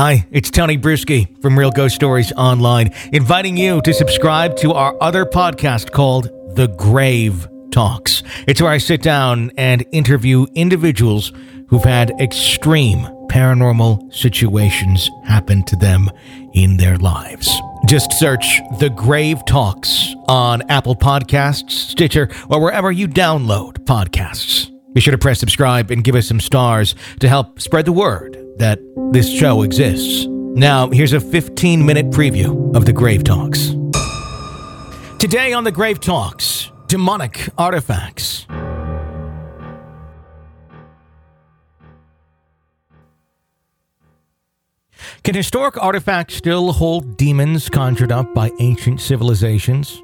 Hi, it's Tony Brueski from Real Ghost Stories Online, inviting you to subscribe to our other podcast called The Grave Talks. It's where I sit down and interview individuals who've had extreme paranormal situations happen to them in their lives. Just search The Grave Talks on Apple Podcasts, Stitcher, or wherever you download podcasts. Be sure to press subscribe and give us some stars to help spread the word that this show exists. Now, here's a 15 minute preview of the Grave Talks. Today on the Grave Talks, demonic artifacts. Can historic artifacts still hold demons conjured up by ancient civilizations?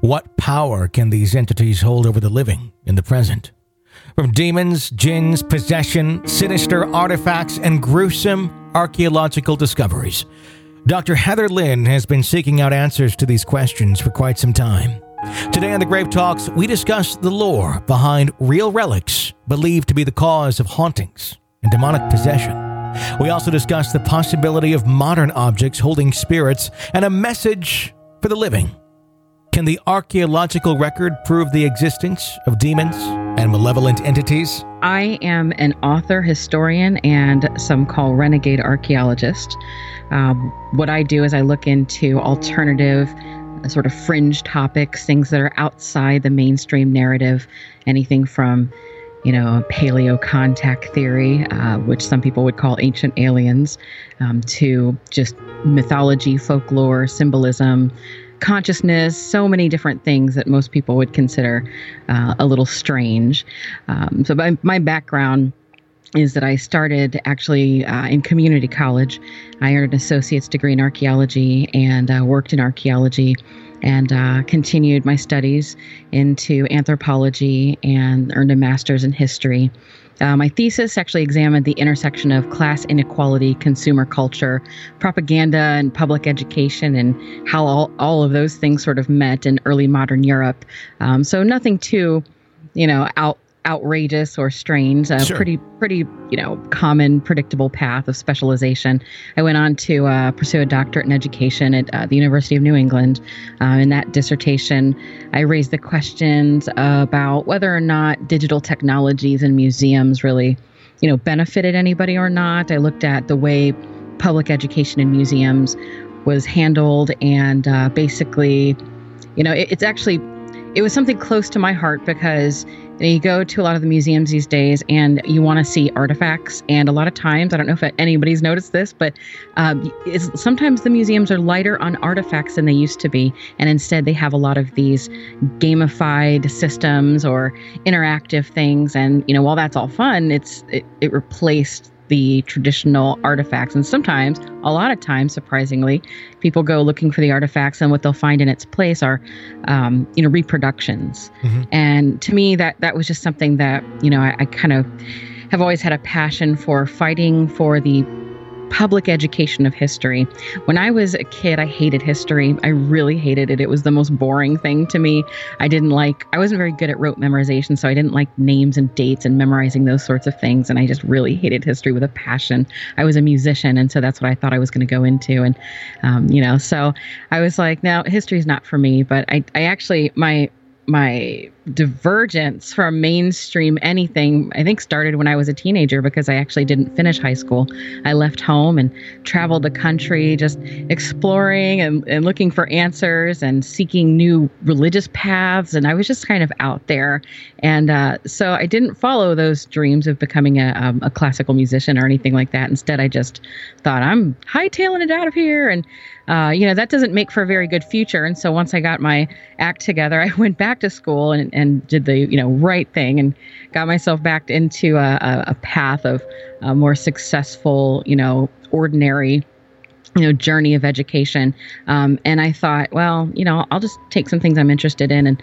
What power can these entities hold over the living in the present? From demons, jinns, possession, sinister artifacts, and gruesome archaeological discoveries, Dr. Heather Lynn has been seeking out answers to these questions for quite some time. Today on the Grave Talks, we discuss the lore behind real relics believed to be the cause of hauntings and demonic possession. We also discuss the possibility of modern objects holding spirits and a message for the living. Can the archaeological record prove the existence of demons and malevolent entities? I am an author, historian, and some call renegade archaeologist. Um, what I do is I look into alternative, uh, sort of fringe topics, things that are outside the mainstream narrative, anything from you know, paleo contact theory, uh, which some people would call ancient aliens, um, to just mythology, folklore, symbolism, consciousness, so many different things that most people would consider uh, a little strange. Um, so, my, my background is that I started actually uh, in community college. I earned an associate's degree in archaeology and uh, worked in archaeology and uh, continued my studies into anthropology and earned a master's in history. Uh, my thesis actually examined the intersection of class inequality, consumer culture, propaganda, and public education, and how all, all of those things sort of met in early modern Europe. Um, so nothing too, you know, out outrageous or strange. A sure. pretty, pretty, you know, common, predictable path of specialization. I went on to uh, pursue a doctorate in education at uh, the University of New England. Uh, in that dissertation, I raised the questions about whether or not digital technologies and museums really, you know, benefited anybody or not. I looked at the way public education in museums was handled and uh, basically, you know, it, it's actually it was something close to my heart because you go to a lot of the museums these days and you want to see artifacts. And a lot of times, I don't know if anybody's noticed this, but um, sometimes the museums are lighter on artifacts than they used to be. And instead, they have a lot of these gamified systems or interactive things. And, you know, while that's all fun, it's it, it replaced the traditional artifacts. And sometimes, a lot of times, surprisingly, people go looking for the artifacts, and what they'll find in its place are, um, you know, reproductions. Mm-hmm. And to me, that that was just something that you know I, I kind of have always had a passion for fighting for the public education of history. When I was a kid, I hated history. I really hated it. It was the most boring thing to me. I didn't like, I wasn't very good at rote memorization, so I didn't like names and dates and memorizing those sorts of things. And I just really hated history with a passion. I was a musician, and so that's what I thought I was going to go into. And, um, you know, so I was like, no, history is not for me. But I, I actually, my, my divergence from mainstream anything i think started when i was a teenager because i actually didn't finish high school. I left home and traveled the country just exploring and, and looking for answers and seeking new religious paths. And i was just kind of out there. And uh, so i didn't follow those dreams of becoming a, um, a classical musician or anything like that. Instead i just thought i'm hightailing it out of here. And uh, you know, that doesn't make for a very good future. And so once I got my act together, I went back to school and, and did the, you know, right thing and got myself back into a, a path of a more successful, you know, ordinary you know journey of education um, and i thought well you know i'll just take some things i'm interested in and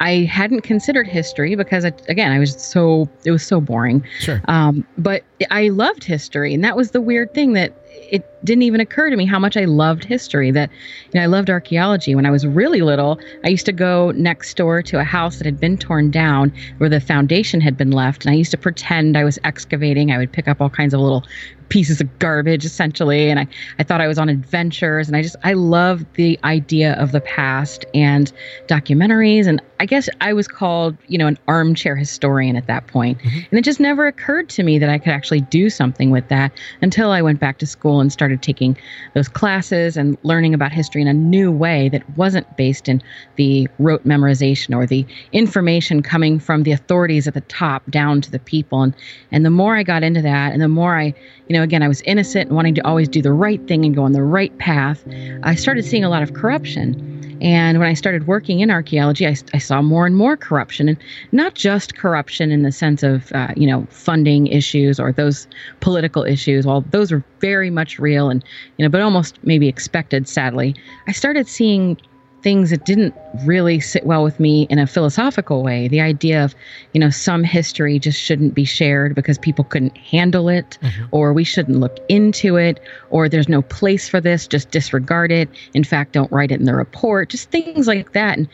I hadn't considered history because, it, again, I was so it was so boring. Sure. Um, but I loved history, and that was the weird thing that it didn't even occur to me how much I loved history. That you know, I loved archaeology. When I was really little, I used to go next door to a house that had been torn down, where the foundation had been left, and I used to pretend I was excavating. I would pick up all kinds of little pieces of garbage essentially and I, I thought i was on adventures and i just i love the idea of the past and documentaries and i guess i was called you know an armchair historian at that point. Mm-hmm. and it just never occurred to me that i could actually do something with that until i went back to school and started taking those classes and learning about history in a new way that wasn't based in the rote memorization or the information coming from the authorities at the top down to the people and and the more i got into that and the more i you know, again, I was innocent and wanting to always do the right thing and go on the right path. I started seeing a lot of corruption. And when I started working in archaeology, I, I, saw more and more corruption, and not just corruption in the sense of, uh, you know, funding issues or those political issues. While those are very much real and, you know, but almost maybe expected, sadly, I started seeing things that didn't really sit well with me in a philosophical way. The idea of, you know, some history just shouldn't be shared because people couldn't handle it, mm-hmm. or we shouldn't look into it, or there's no place for this, just disregard it. In fact, don't write it in the report, just things like that. And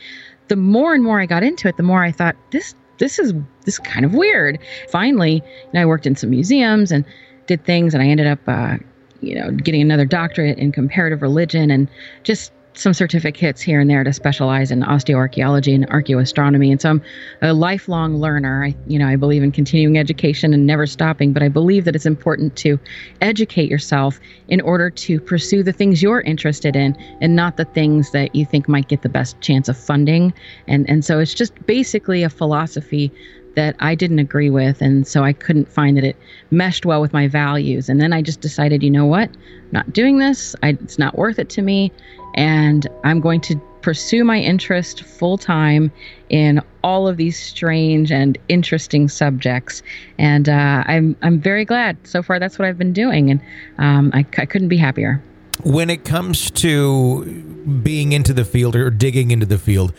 the more and more I got into it, the more I thought, this this is this is kind of weird. Finally, you know, I worked in some museums and did things, and I ended up, uh, you know, getting another doctorate in comparative religion, and just some certificates here and there to specialize in osteoarchaeology and archaeoastronomy. And so I'm a lifelong learner. I, you know, I believe in continuing education and never stopping, but I believe that it's important to educate yourself in order to pursue the things you're interested in and not the things that you think might get the best chance of funding. And and so it's just basically a philosophy that I didn't agree with. And so I couldn't find that it meshed well with my values. And then I just decided, you know what? I'm not doing this. I, it's not worth it to me and I'm going to pursue my interest full time in all of these strange and interesting subjects. And uh, I'm I'm very glad so far. That's what I've been doing, and um, I, I couldn't be happier. When it comes to being into the field or digging into the field,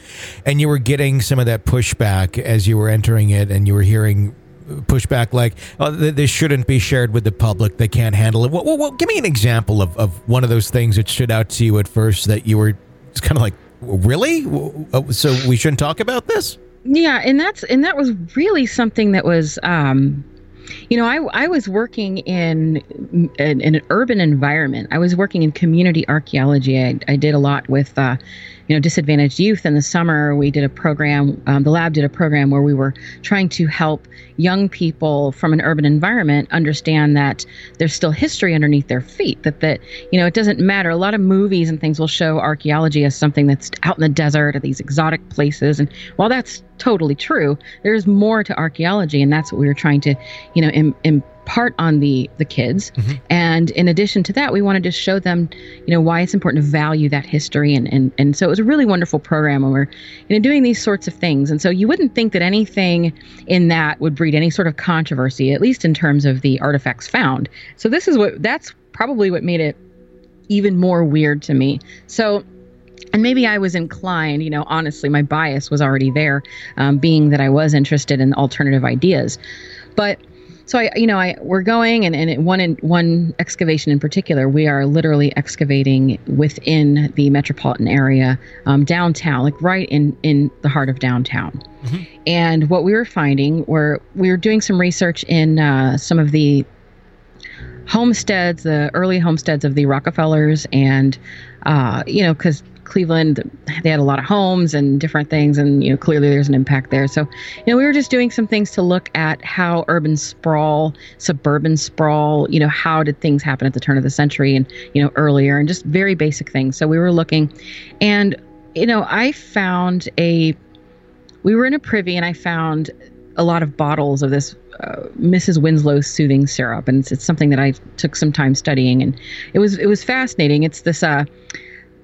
and you were getting some of that pushback as you were entering it, and you were hearing pushback like oh, this shouldn't be shared with the public they can't handle it well, well, well, give me an example of, of one of those things that stood out to you at first that you were kind of like really oh, so we shouldn't talk about this yeah and that's and that was really something that was um you know, I, I was working in, in, in an urban environment. I was working in community archaeology. I, I did a lot with uh, you know disadvantaged youth in the summer we did a program um, the lab did a program where we were trying to help young people from an urban environment understand that there's still history underneath their feet that that you know it doesn't matter. A lot of movies and things will show archaeology as something that's out in the desert or these exotic places. And while that's totally true there's more to archaeology and that's what we were trying to you know Im- Im- part on the the kids. Mm-hmm. and in addition to that we wanted to show them you know why it's important to value that history. And and, and so it was a really wonderful program and we're you know doing these sorts of things. And so you wouldn't think that anything in that would breed any sort of controversy at least in terms of the artifacts found. So this is what that's probably what made it even more weird to me. So and maybe I was inclined, you know, honestly, my bias was already there, um, being that I was interested in alternative ideas. But so I, you know, I we're going and, and one in one excavation in particular, we are literally excavating within the metropolitan area, um, downtown, like right in in the heart of downtown. Mm-hmm. And what we were finding were we were doing some research in uh, some of the homesteads, the early homesteads of the Rockefellers, and uh, you know, because Cleveland, they had a lot of homes and different things, and you know clearly there's an impact there. So, you know, we were just doing some things to look at how urban sprawl, suburban sprawl, you know, how did things happen at the turn of the century and you know earlier, and just very basic things. So we were looking, and you know, I found a, we were in a privy, and I found a lot of bottles of this uh, Mrs. Winslow's soothing syrup, and it's, it's, something that I took some time studying, and it was it was fascinating. It's this uh,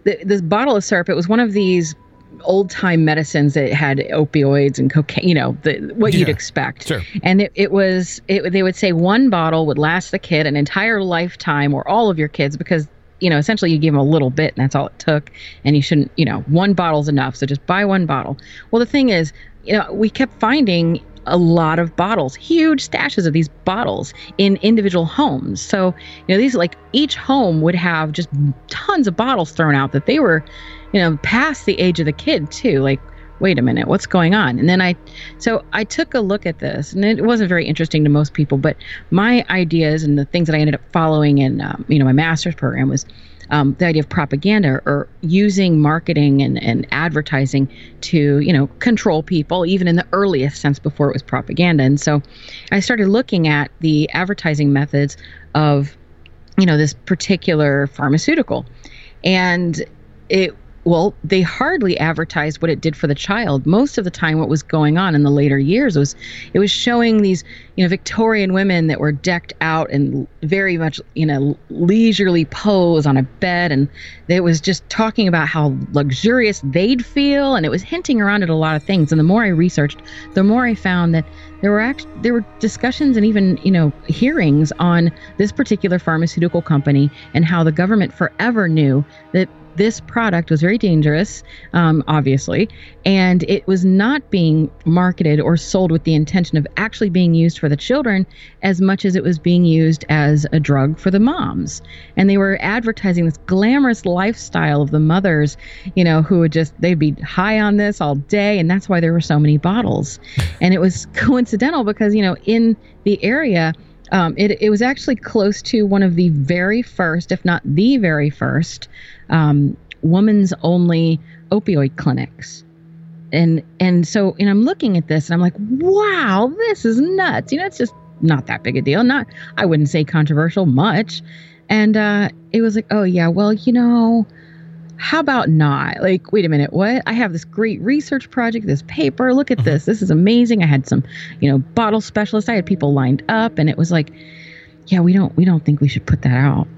this bottle of syrup. It was one of these old time medicines that had opioids and cocaine, you know, the, what yeah, you'd expect. Sure. And it, it was, it, they would say one bottle would last the kid an entire lifetime or all of your kids because, you know, essentially you give them a little bit and that's all it took. And you shouldn't, you know, one bottle's enough. So just buy one bottle. Well, the thing is, you know, we kept finding a lot of bottles, huge stashes of these bottles in individual homes. So, you know, these like each home would have just tons of bottles thrown out that they were, you know, past the age of the kid too. Like, wait a minute, what's going on? And then I, so I took a look at this, and it wasn't very interesting to most people, but my ideas and the things that I ended up following in, um, you know, my master's program was um, the idea of propaganda or using marketing and, and advertising to, you know, control people, even in the earliest sense before it was propaganda. And so I started looking at the advertising methods of, you know, this particular pharmaceutical. And it well, they hardly advertised what it did for the child. Most of the time, what was going on in the later years was it was showing these, you know, Victorian women that were decked out and very much, you know, leisurely pose on a bed, and it was just talking about how luxurious they'd feel, and it was hinting around at a lot of things. And the more I researched, the more I found that there were act- there were discussions and even you know hearings on this particular pharmaceutical company and how the government forever knew that this product was very dangerous, um, obviously, and it was not being marketed or sold with the intention of actually being used for the children as much as it was being used as a drug for the moms. And they were advertising this glamorous lifestyle of the mothers, you know, who would just, they'd be high on this all day. And that's why there were so many bottles. And it was coincidental because, you know, in the area, um, it, it was actually close to one of the very first, if not the very first, um, woman's only opioid clinics. And and so and I'm looking at this and I'm like, wow, this is nuts. You know, it's just not that big a deal. Not I wouldn't say controversial much. And uh, it was like, oh yeah, well, you know, how about not? Like, wait a minute, what? I have this great research project, this paper. Look at uh-huh. this. This is amazing. I had some, you know, bottle specialists. I had people lined up, and it was like, yeah, we don't, we don't think we should put that out.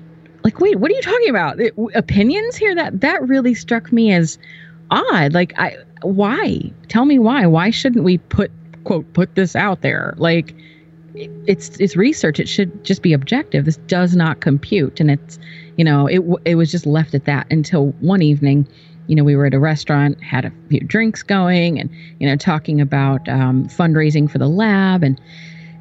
Like, wait, what are you talking about? It, opinions here? That that really struck me as odd. Like, I, why? Tell me why. Why shouldn't we put quote put this out there? Like, it's it's research. It should just be objective. This does not compute, and it's you know, it it was just left at that until one evening, you know, we were at a restaurant, had a few drinks going, and you know, talking about um, fundraising for the lab, and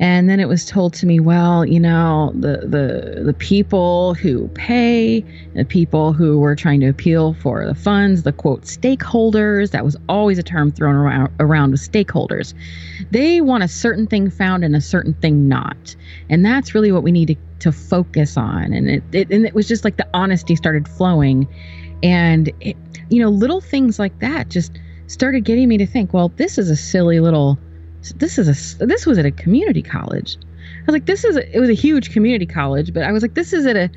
and then it was told to me, well, you know, the the the people who pay, the people who were trying to appeal for the funds, the quote stakeholders, that was always a term thrown around around with stakeholders. They want a certain thing found and a certain thing not. And that's really what we need to to focus on. And it, it and it was just like the honesty started flowing, and it, you know little things like that just started getting me to think. Well, this is a silly little. This is a this was at a community college. I was like, this is a, it was a huge community college, but I was like, this is at a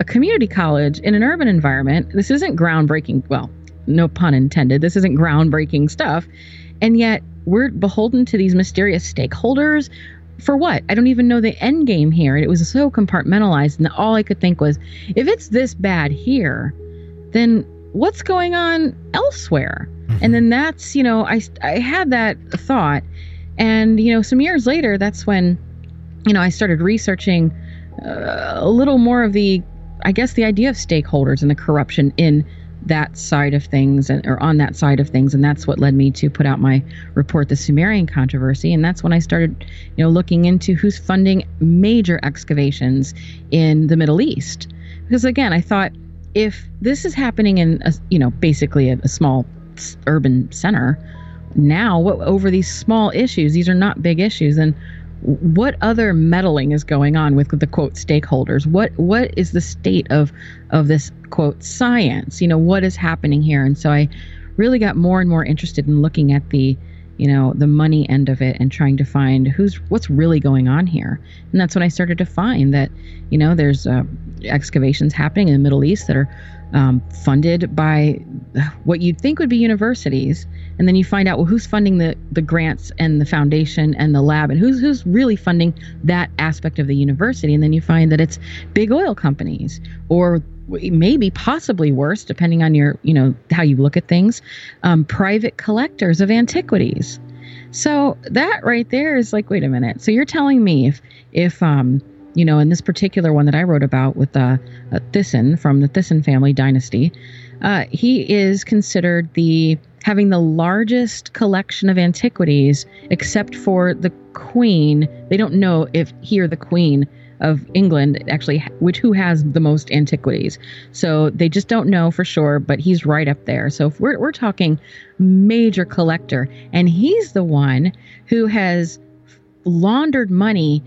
a community college in an urban environment. This isn't groundbreaking. Well, no pun intended. This isn't groundbreaking stuff, and yet we're beholden to these mysterious stakeholders for what? I don't even know the end game here. And it was so compartmentalized, and all I could think was, if it's this bad here, then what's going on elsewhere? Mm-hmm. And then that's, you know, I I had that thought, and you know, some years later, that's when, you know, I started researching uh, a little more of the, I guess, the idea of stakeholders and the corruption in that side of things and or on that side of things and that's what led me to put out my report the sumerian controversy and that's when i started you know looking into who's funding major excavations in the middle east. Because again i thought if this is happening in a, you know basically a, a small urban center now what over these small issues these are not big issues and what other meddling is going on with the quote stakeholders? What what is the state of of this quote science? You know what is happening here? And so i really got more and more interested in looking at the you know the money end of it and trying to find who's what's really going on here. And that's when i started to find that you know there's uh, excavations happening in the middle east that are um, funded by what you'd think would be universities and then you find out well who's funding the the grants and the foundation and the lab and who's who's really funding that aspect of the university? And then you find that it's big oil companies or maybe possibly worse depending on your you know how you look at things um, private collectors of antiquities. So that right there is like wait a minute. So you're telling me if if um you know, in this particular one that I wrote about with uh, uh, Thyssen from the Thyssen family dynasty, uh, he is considered the having the largest collection of antiquities, except for the Queen. They don't know if he or the Queen of England actually which who has the most antiquities. So they just don't know for sure, but he's right up there. So we're we're talking major collector and he's the one who has laundered money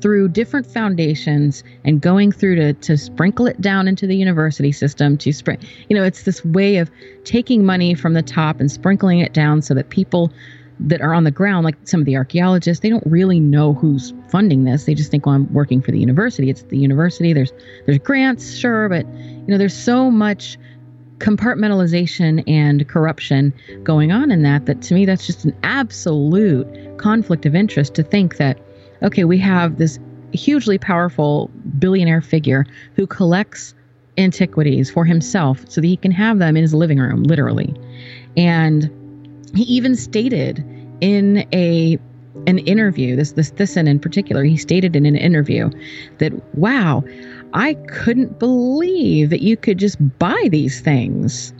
through different foundations and going through to, to sprinkle it down into the university system to spread you know it's this way of taking money from the top and sprinkling it down so that people that are on the ground, like some of the archaeologists, they don't really know who's funding this. They just think, well, I'm working for the university. It's the university. There's there's grants, sure, but you know, there's so much compartmentalization and corruption going on in that that to me that's just an absolute conflict of interest to think that okay, we have this hugely powerful billionaire figure who collects antiquities for himself so that he can have them in his living room, literally. And he even stated in a an interview, this this Thyssen in particular, he stated in an interview that wow, I couldn't believe that you could just buy these things.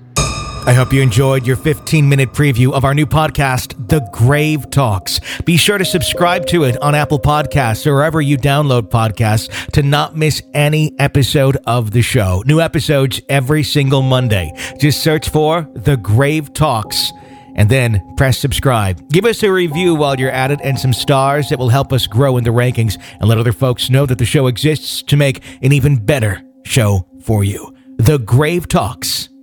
I hope you enjoyed your 15 minute preview of our new podcast, The Grave Talks. Be sure to subscribe to it on Apple Podcasts or wherever you download podcasts to not miss any episode of the show. New episodes every single Monday. Just search for The Grave Talks and then press subscribe. Give us a review while you're at it and some stars that will help us grow in the rankings and let other folks know that the show exists to make an even better show for you. The Grave Talks.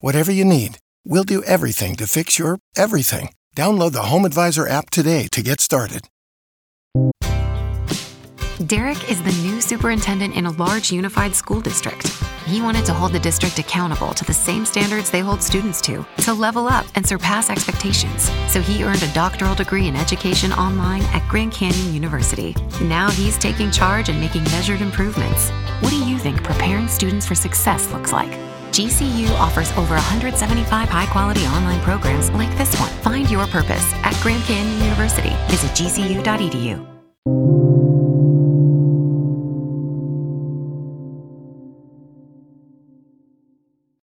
Whatever you need, we'll do everything to fix your everything. Download the Home Advisor app today to get started. Derek is the new superintendent in a large unified school district. He wanted to hold the district accountable to the same standards they hold students to, to level up and surpass expectations. So he earned a doctoral degree in education online at Grand Canyon University. Now he's taking charge and making measured improvements. What do you think preparing students for success looks like? GCU offers over 175 high quality online programs like this one. Find your purpose at Grand Canyon University. Visit gcu.edu.